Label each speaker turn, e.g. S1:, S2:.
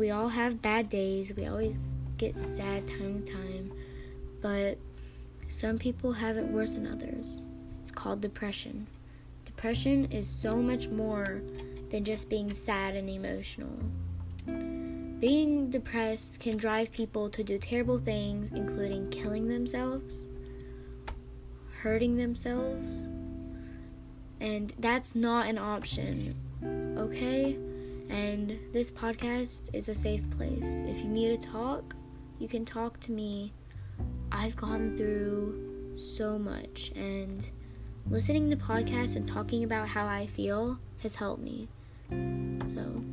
S1: we all have bad days. We always get sad time to time. But some people have it worse than others. It's called depression. Depression is so much more than just being sad and emotional. Being depressed can drive people to do terrible things, including killing themselves, hurting themselves, and that's not an option, okay? And this podcast is a safe place. If you need to talk, you can talk to me. I've gone through so much, and listening to podcasts and talking about how I feel has helped me. So.